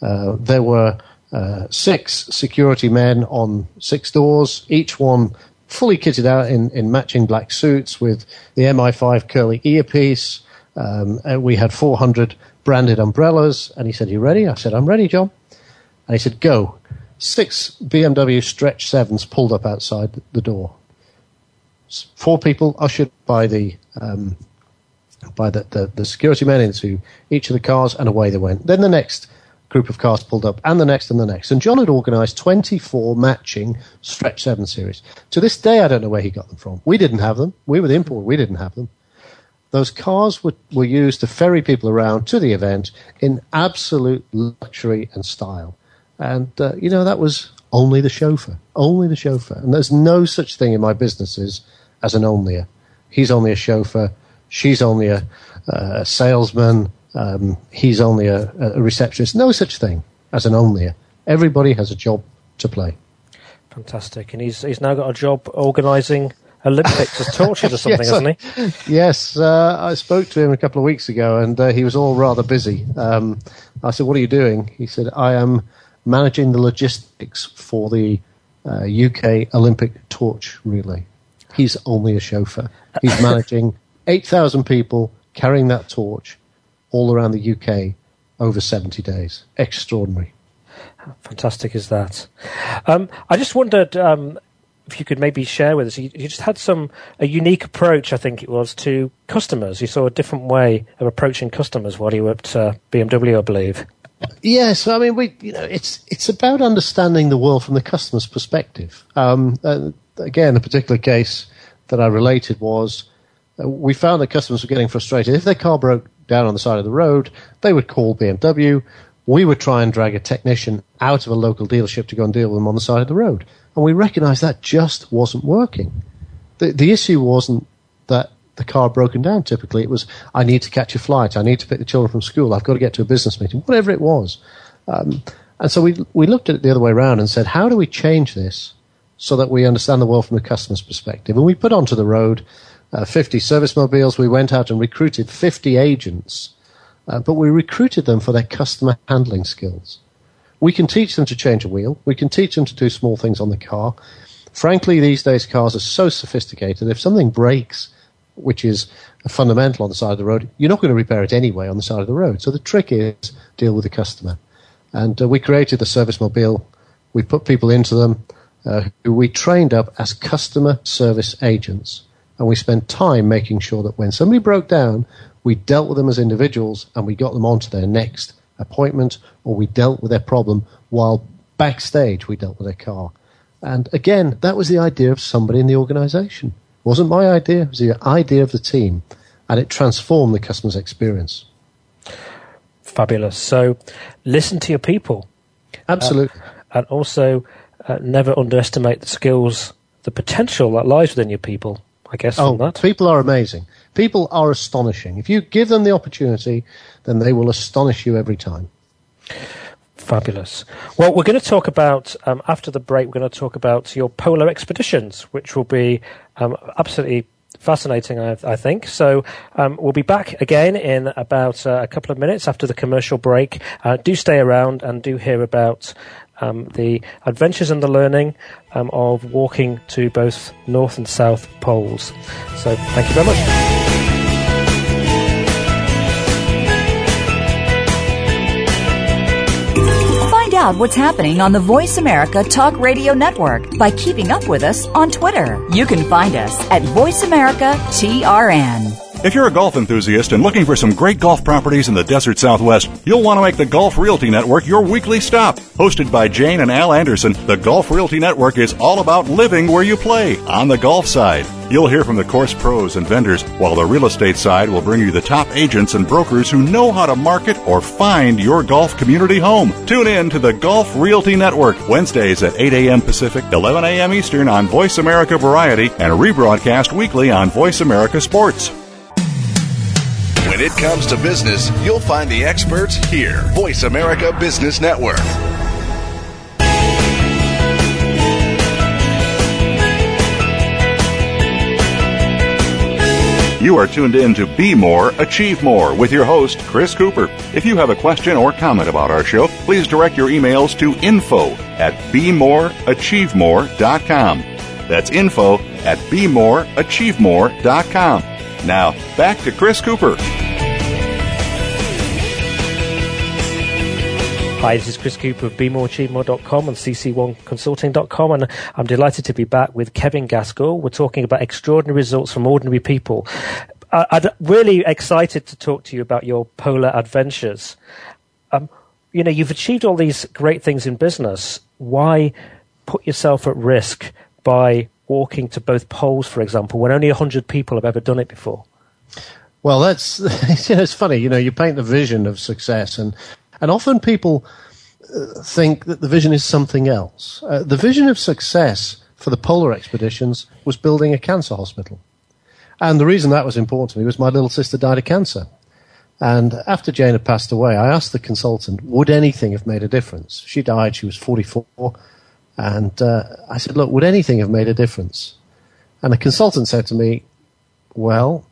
Uh, there were uh, six security men on six doors, each one fully kitted out in, in matching black suits with the MI5 curly earpiece. Um, we had 400 branded umbrellas. And he said, You ready? I said, I'm ready, John. And he said, Go. Six BMW stretch sevens pulled up outside the door. Four people ushered by the um, by the, the, the security men into each of the cars, and away they went. Then the next group of cars pulled up, and the next and the next. And John had organised 24 matching Stretch 7 series. To this day, I don't know where he got them from. We didn't have them. We were the import. We didn't have them. Those cars were, were used to ferry people around to the event in absolute luxury and style. And, uh, you know, that was only the chauffeur. Only the chauffeur. And there's no such thing in my businesses as an onlyer. He's only a chauffeur. She's only a, a salesman um, he's only a, a, receptionist. No such thing as an only. Everybody has a job to play. Fantastic. And he's, he's now got a job organising Olympics as tortured or something, yes, hasn't he? Yes, uh, I spoke to him a couple of weeks ago, and uh, he was all rather busy. Um, I said, "What are you doing?" He said, "I am managing the logistics for the uh, UK Olympic torch relay." He's only a chauffeur. He's managing eight thousand people carrying that torch all around the UK over seventy days. Extraordinary. How fantastic is that? Um, I just wondered um, if you could maybe share with us, you, you, just had some a unique approach, I think it was, to customers. You saw a different way of approaching customers while you were at uh, BMW, I believe. Yes, I mean, we, you know, it's it's about understanding the world from the customer's perspective. Um, uh, again, a particular case that I related was uh, we found that customers were getting frustrated if their car broke down on the side of the road. They would call BMW. We would try and drag a technician out of a local dealership to go and deal with them on the side of the road. And we recognized that just wasn't working. The, the issue wasn't that the car broken down typically. It was, I need to catch a flight. I need to pick the children from school. I've got to get to a business meeting, whatever it was. Um, and so we, we looked at it the other way around and said, how do we change this so that we understand the world from the customer's perspective? And we put onto the road uh, 50 service mobiles. We went out and recruited 50 agents, uh, but we recruited them for their customer handling skills. We can teach them to change a wheel. We can teach them to do small things on the car. Frankly, these days cars are so sophisticated. If something breaks, which is fundamental on the side of the road, you're not going to repair it anyway on the side of the road. So the trick is deal with the customer. And uh, we created the service mobile. We put people into them uh, who we trained up as customer service agents. And we spent time making sure that when somebody broke down, we dealt with them as individuals and we got them on to their next appointment or we dealt with their problem while backstage we dealt with their car. And again, that was the idea of somebody in the organization. It wasn't my idea, it was the idea of the team. And it transformed the customer's experience. Fabulous. So listen to your people. Absolutely. Uh, and also uh, never underestimate the skills, the potential that lies within your people, I guess. Oh, people are amazing. People are astonishing. If you give them the opportunity, then they will astonish you every time. Fabulous. Well, we're going to talk about, um, after the break, we're going to talk about your polar expeditions, which will be um, absolutely fascinating, I, I think. So um, we'll be back again in about uh, a couple of minutes after the commercial break. Uh, do stay around and do hear about um, the adventures and the learning um, of walking to both North and South poles. So thank you very much. Find out what's happening on the Voice America Talk Radio Network by keeping up with us on Twitter. You can find us at Voice America TRN. If you're a golf enthusiast and looking for some great golf properties in the desert southwest, you'll want to make the Golf Realty Network your weekly stop. Hosted by Jane and Al Anderson, the Golf Realty Network is all about living where you play on the golf side. You'll hear from the course pros and vendors, while the real estate side will bring you the top agents and brokers who know how to market or find your golf community home. Tune in to the Golf Realty Network, Wednesdays at 8 a.m. Pacific, 11 a.m. Eastern on Voice America Variety, and rebroadcast weekly on Voice America Sports. When it comes to business, you'll find the experts here. Voice America Business Network. You are tuned in to Be More, Achieve More with your host, Chris Cooper. If you have a question or comment about our show, please direct your emails to info at bemoreachievemore.com. That's info at bemoreachievemore.com. Now, back to Chris Cooper. Hi, this is Chris Cooper of BeMoreAchieveMore.com and CC1Consulting.com, and I'm delighted to be back with Kevin Gaskell. We're talking about extraordinary results from ordinary people. I'm really excited to talk to you about your polar adventures. Um, you know, you've achieved all these great things in business. Why put yourself at risk by walking to both poles, for example, when only 100 people have ever done it before? Well, that's it's funny. You know, you paint the vision of success, and and often people uh, think that the vision is something else. Uh, the vision of success for the polar expeditions was building a cancer hospital, and the reason that was important to me was my little sister died of cancer. And after Jane had passed away, I asked the consultant, would anything have made a difference? She died, she was 44. And uh, I said, look, would anything have made a difference? And the consultant said to me, well,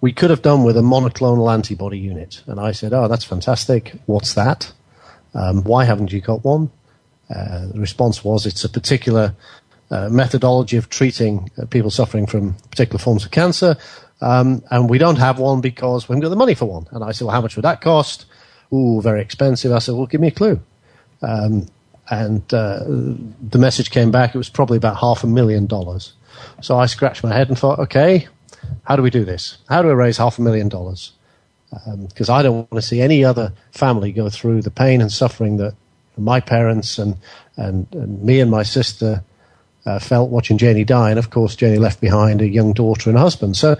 we could have done with a monoclonal antibody unit. And I said, oh, that's fantastic. What's that? Um, why haven't you got one? Uh, the response was, it's a particular uh, methodology of treating uh, people suffering from particular forms of cancer. Um, and we don't have one because we haven't got the money for one. And I said, well, how much would that cost? Ooh, very expensive. I said, well, give me a clue. Um, and uh, the message came back. It was probably about half a million dollars. So I scratched my head and thought, okay, how do we do this? How do we raise half a million dollars? Because um, I don't want to see any other family go through the pain and suffering that my parents and, and, and me and my sister uh, felt watching Janie die. And of course, Janie left behind a young daughter and a husband. So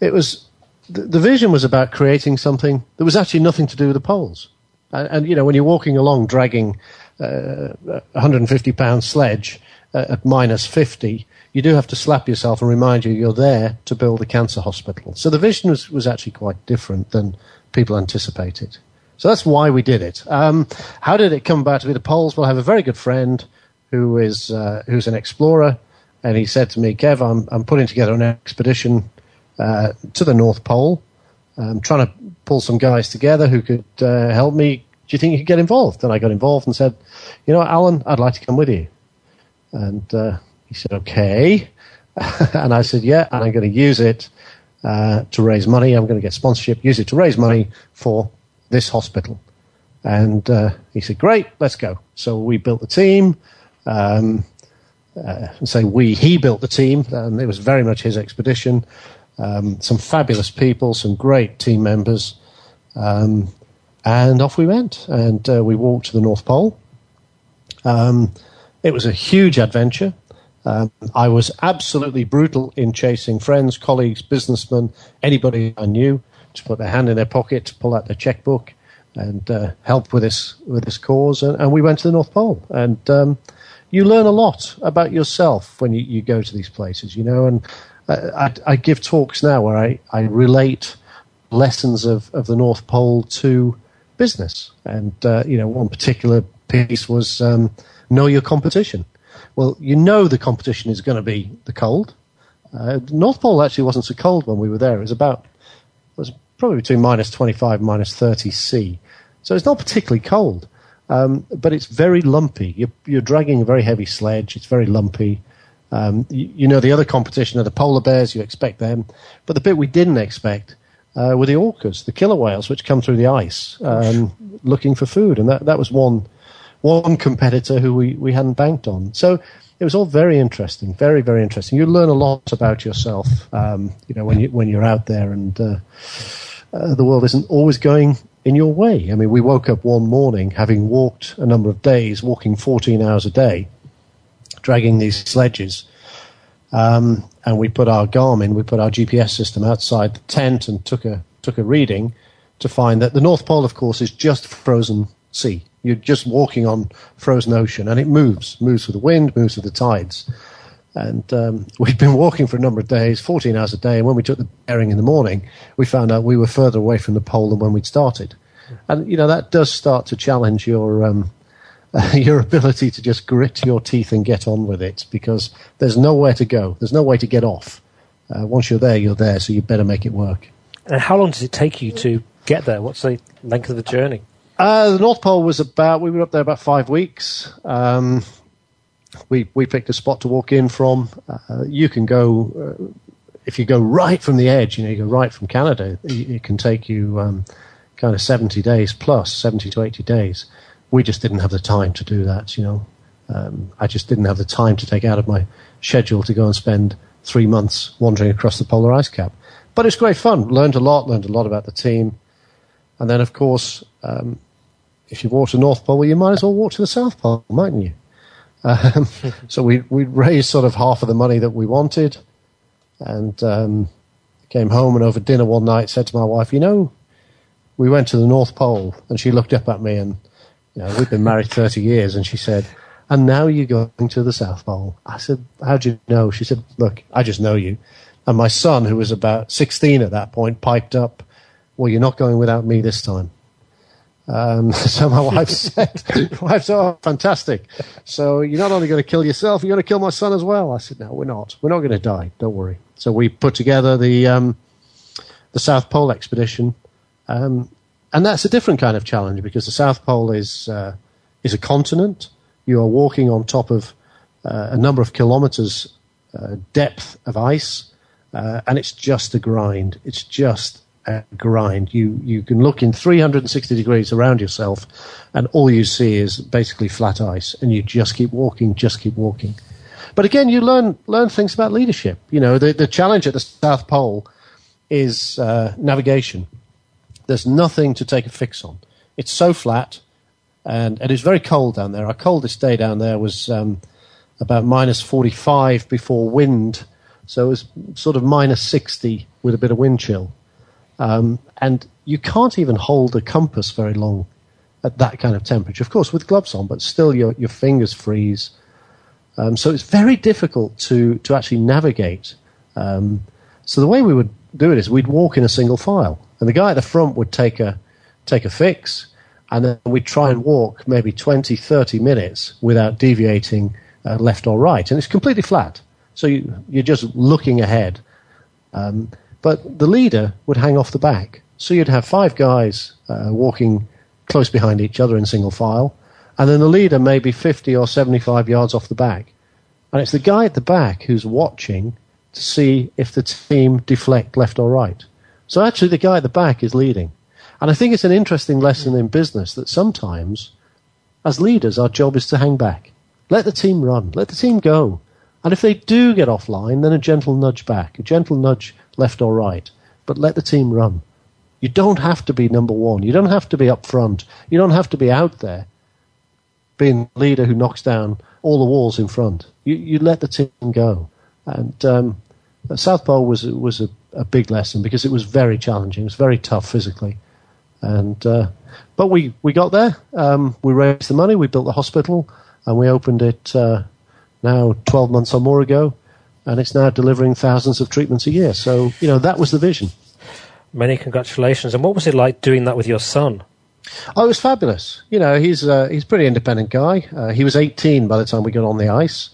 it was, the, the vision was about creating something that was actually nothing to do with the poles. And, and you know, when you're walking along dragging uh, a 150 pound sledge uh, at minus 50, you do have to slap yourself and remind you you're there to build a cancer hospital. So the vision was, was actually quite different than people anticipated. So that's why we did it. Um, how did it come about to be the poles? Well, I have a very good friend who is uh, who's an explorer, and he said to me, "Kev, I'm I'm putting together an expedition uh, to the North Pole. I'm trying to pull some guys together who could uh, help me. Do you think you could get involved?" And I got involved and said, "You know, Alan, I'd like to come with you." And uh, he said, okay. and I said, yeah, and I'm going to use it uh, to raise money. I'm going to get sponsorship, use it to raise money for this hospital. And uh, he said, great, let's go. So we built the team. Um, uh, say we, he built the team. and it was very much his expedition. Um, some fabulous people, some great team members. Um, and off we went. And uh, we walked to the North Pole. Um, it was a huge adventure. Um, I was absolutely brutal in chasing friends, colleagues, businessmen, anybody I knew to put their hand in their pocket, to pull out their checkbook, and uh, help with this with this cause. And, and, we went to the North Pole, and um, you learn a lot about yourself when you, you go to these places, you know. And uh, I, I, give talks now where I, I relate lessons of, of the North Pole to business, and uh, you know, one particular piece was um, know your competition well, you know the competition is going to be the cold. Uh, North Pole actually wasn't so cold when we were there. It was about, it was probably between minus 25 minus 30 C. So it's not particularly cold. Um, but it's very lumpy. You're, you're, dragging a very heavy sledge. It's very lumpy. Um, you, you, know the other competition are the polar bears. You expect them, but the bit we didn't expect uh, were the orcas, the killer whales, which come through the ice um, looking for food, and that that was one one competitor who we, we hadn't banked on. So it was all very interesting, very very interesting. You learn a lot about yourself, um, you know, when you when you're out there, and uh, uh, the world isn't always going in your way. I mean, we woke up one morning having walked a number of days, walking 14 hours a day, dragging these sledges. Um, and we put our Garmin, we put our GPS system outside the tent and took a took a reading to find that the North Pole, of course, is just frozen sea. You're just walking on frozen ocean, and it moves, moves with the wind, moves with the tides. And um, we'd been walking for a number of days, 14 hours a day. And when we took the bearing in the morning, we found out we were further away from the pole than when we'd started. And you know that does start to challenge your um, your ability to just grit your teeth and get on with it because there's nowhere to go. There's no way to get off. Uh, once you're there, you're there. So you better make it work. And how long does it take you to get there? What's the length of the journey? Uh, the North Pole was about, we were up there about five weeks. Um, we, we picked a spot to walk in from. Uh, you can go, uh, if you go right from the edge, you know, you go right from Canada, it, it can take you um, kind of 70 days plus, 70 to 80 days. We just didn't have the time to do that, you know. Um, I just didn't have the time to take out of my schedule to go and spend three months wandering across the polar ice cap. But it's great fun. Learned a lot, learned a lot about the team. And then, of course, um, if you walk to the North Pole, well, you might as well walk to the South Pole, mightn't you? Um, so we we raised sort of half of the money that we wanted, and um, came home and over dinner one night said to my wife, "You know, we went to the North Pole," and she looked up at me, and you know, we've been married thirty years, and she said, "And now you're going to the South Pole." I said, "How do you know?" She said, "Look, I just know you." And my son, who was about sixteen at that point, piped up, "Well, you're not going without me this time." Um, so my wife said, my wife said, oh, fantastic. So you're not only going to kill yourself, you're going to kill my son as well. I said, no, we're not. We're not going to die. Don't worry. So we put together the, um, the South Pole expedition. Um, and that's a different kind of challenge because the South Pole is, uh, is a continent. You are walking on top of uh, a number of kilometers uh, depth of ice. Uh, and it's just a grind. It's just grind. You you can look in 360 degrees around yourself, and all you see is basically flat ice, and you just keep walking, just keep walking. But again, you learn learn things about leadership. You know, the the challenge at the South Pole is uh, navigation. There's nothing to take a fix on. It's so flat, and it is very cold down there. Our coldest day down there was um, about minus 45 before wind, so it was sort of minus 60 with a bit of wind chill. Um, and you can't even hold a compass very long at that kind of temperature. Of course, with gloves on, but still your, your fingers freeze. Um, so it's very difficult to, to actually navigate. Um, so the way we would do it is we'd walk in a single file, and the guy at the front would take a, take a fix, and then we'd try and walk maybe 20, 30 minutes without deviating uh, left or right. And it's completely flat. So you, you're just looking ahead. Um, but the leader would hang off the back. So you'd have five guys uh, walking close behind each other in single file, and then the leader maybe 50 or 75 yards off the back. And it's the guy at the back who's watching to see if the team deflect left or right. So actually, the guy at the back is leading. And I think it's an interesting lesson in business that sometimes, as leaders, our job is to hang back. Let the team run. Let the team go. And if they do get offline, then a gentle nudge back, a gentle nudge left or right. But let the team run. You don't have to be number one. You don't have to be up front. You don't have to be out there being the leader who knocks down all the walls in front. You, you let the team go. And um, South Pole was, was a, a, big lesson because it was very challenging. It was very tough physically. And, uh, but we, we got there. Um, we raised the money. We built the hospital and we opened it uh, now 12 months or more ago, and it's now delivering thousands of treatments a year. So, you know, that was the vision. Many congratulations. And what was it like doing that with your son? Oh, it was fabulous. You know, he's uh, he's a pretty independent guy. Uh, he was 18 by the time we got on the ice.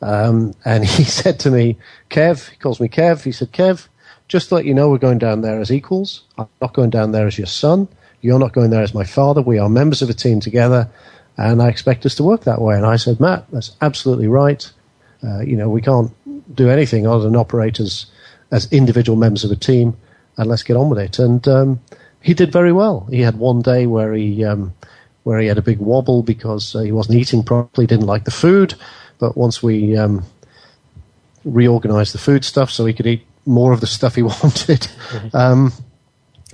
Um, and he said to me, Kev, he calls me Kev, he said, Kev, just to let you know, we're going down there as equals. I'm not going down there as your son. You're not going there as my father. We are members of a team together, and I expect us to work that way. And I said, Matt, that's absolutely right. Uh, you know, we can't do anything other than operate as, as individual members of a team, and let's get on with it. And um, he did very well. He had one day where he um, where he had a big wobble because uh, he wasn't eating properly, didn't like the food. But once we um, reorganized the food stuff so he could eat more of the stuff he wanted, mm-hmm. um,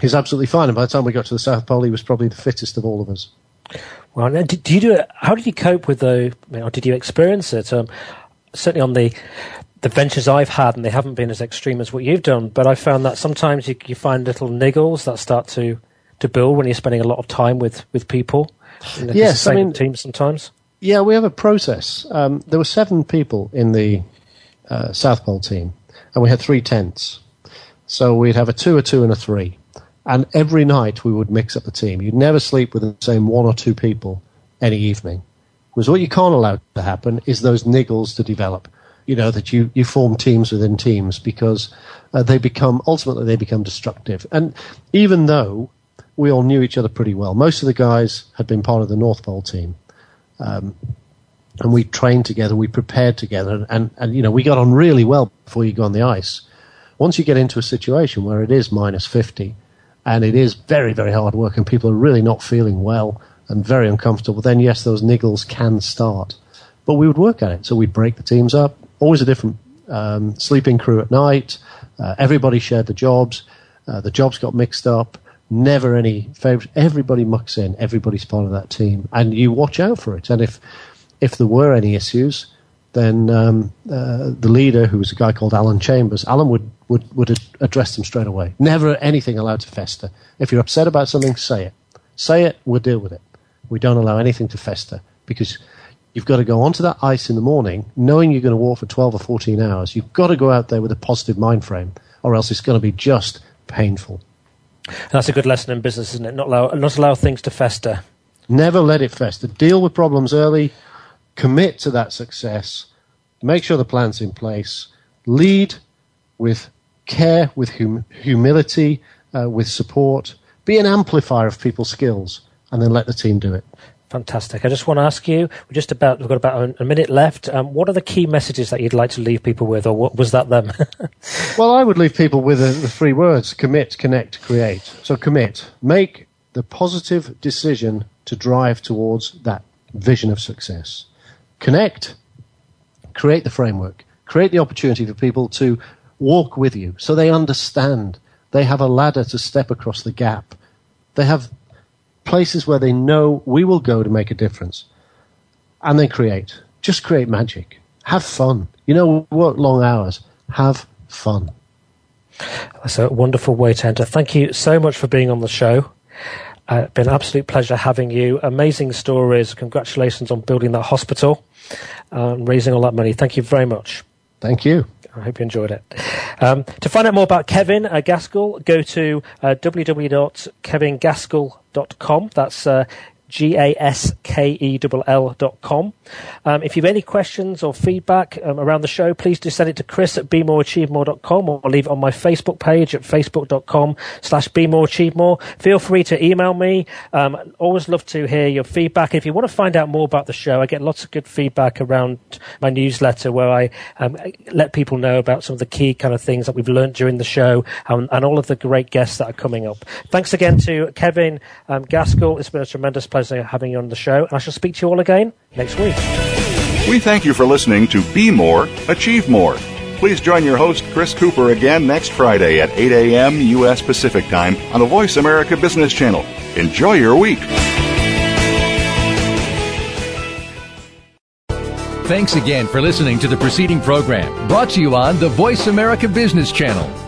he's absolutely fine. And by the time we got to the South Pole, he was probably the fittest of all of us. Well, did you do it? How did you cope with the? Or did you experience it? Um, certainly on the the ventures I've had, and they haven't been as extreme as what you've done. But I found that sometimes you, you find little niggles that start to to build when you're spending a lot of time with with people. yes, I mean teams sometimes. Yeah, we have a process. Um, there were seven people in the uh, South Pole team, and we had three tents. So we'd have a two, a two, and a three. And every night we would mix up the team. You'd never sleep with the same one or two people any evening. Because what you can't allow to happen is those niggles to develop. You know, that you, you form teams within teams because uh, they become, ultimately, they become destructive. And even though we all knew each other pretty well, most of the guys had been part of the North Pole team. Um, and we trained together, we prepared together, and, and, you know, we got on really well before you go on the ice. Once you get into a situation where it is minus 50, and it is very, very hard work, and people are really not feeling well and very uncomfortable, then yes, those niggles can start. But we would work at it. So we'd break the teams up, always a different um, sleeping crew at night. Uh, everybody shared the jobs. Uh, the jobs got mixed up. Never any favorites. Everybody mucks in. Everybody's part of that team, and you watch out for it. And if if there were any issues, then um, uh, the leader, who was a guy called Alan Chambers, Alan would, would, would address them straight away. Never anything allowed to fester. If you're upset about something, say it. Say it, we'll deal with it. We don't allow anything to fester because you've got to go onto that ice in the morning knowing you're going to walk for 12 or 14 hours. You've got to go out there with a positive mind frame or else it's going to be just painful. That's a good lesson in business, isn't it? Not allow, not allow things to fester. Never let it fester. Deal with problems early. Commit to that success. Make sure the plan's in place. Lead with care, with hum- humility, uh, with support. Be an amplifier of people's skills, and then let the team do it. Fantastic. I just want to ask you, we're just about, we've got about a, minute left. Um, what are the key messages that you'd like to leave people with, or what, was that them? well, I would leave people with the, the three words commit, connect, create. So commit. Make the positive decision to drive towards that vision of success. Connect. Create the framework. Create the opportunity for people to walk with you so they understand. They have a ladder to step across the gap. They have places where they know we will go to make a difference. And then create. Just create magic. Have fun. You know, work long hours. Have fun. That's a wonderful way to enter. Thank you so much for being on the show. Uh, been an absolute pleasure having you. Amazing stories. Congratulations on building that hospital uh, and raising all that money. Thank you very much. Thank you. I hope you enjoyed it. Um, to find out more about Kevin uh, Gaskell, go to uh, www.kevingaskell.com. That's uh, G-A-S-K-E-L-L dot com. Um, if you have any questions or feedback um, around the show, please do send it to chris at be more achieve more dot com or leave it on my Facebook page at facebook dot com slash bemoreachievemore. Feel free to email me. Um, always love to hear your feedback. If you want to find out more about the show, I get lots of good feedback around my newsletter where I um, let people know about some of the key kind of things that we've learned during the show and, and all of the great guests that are coming up. Thanks again to Kevin um, Gaskell. It's been a tremendous pleasure pleasure having you on the show. And I shall speak to you all again next week. We thank you for listening to Be More, Achieve More. Please join your host, Chris Cooper, again next Friday at 8 a.m. U.S. Pacific Time on the Voice America Business Channel. Enjoy your week. Thanks again for listening to the preceding program brought to you on the Voice America Business Channel.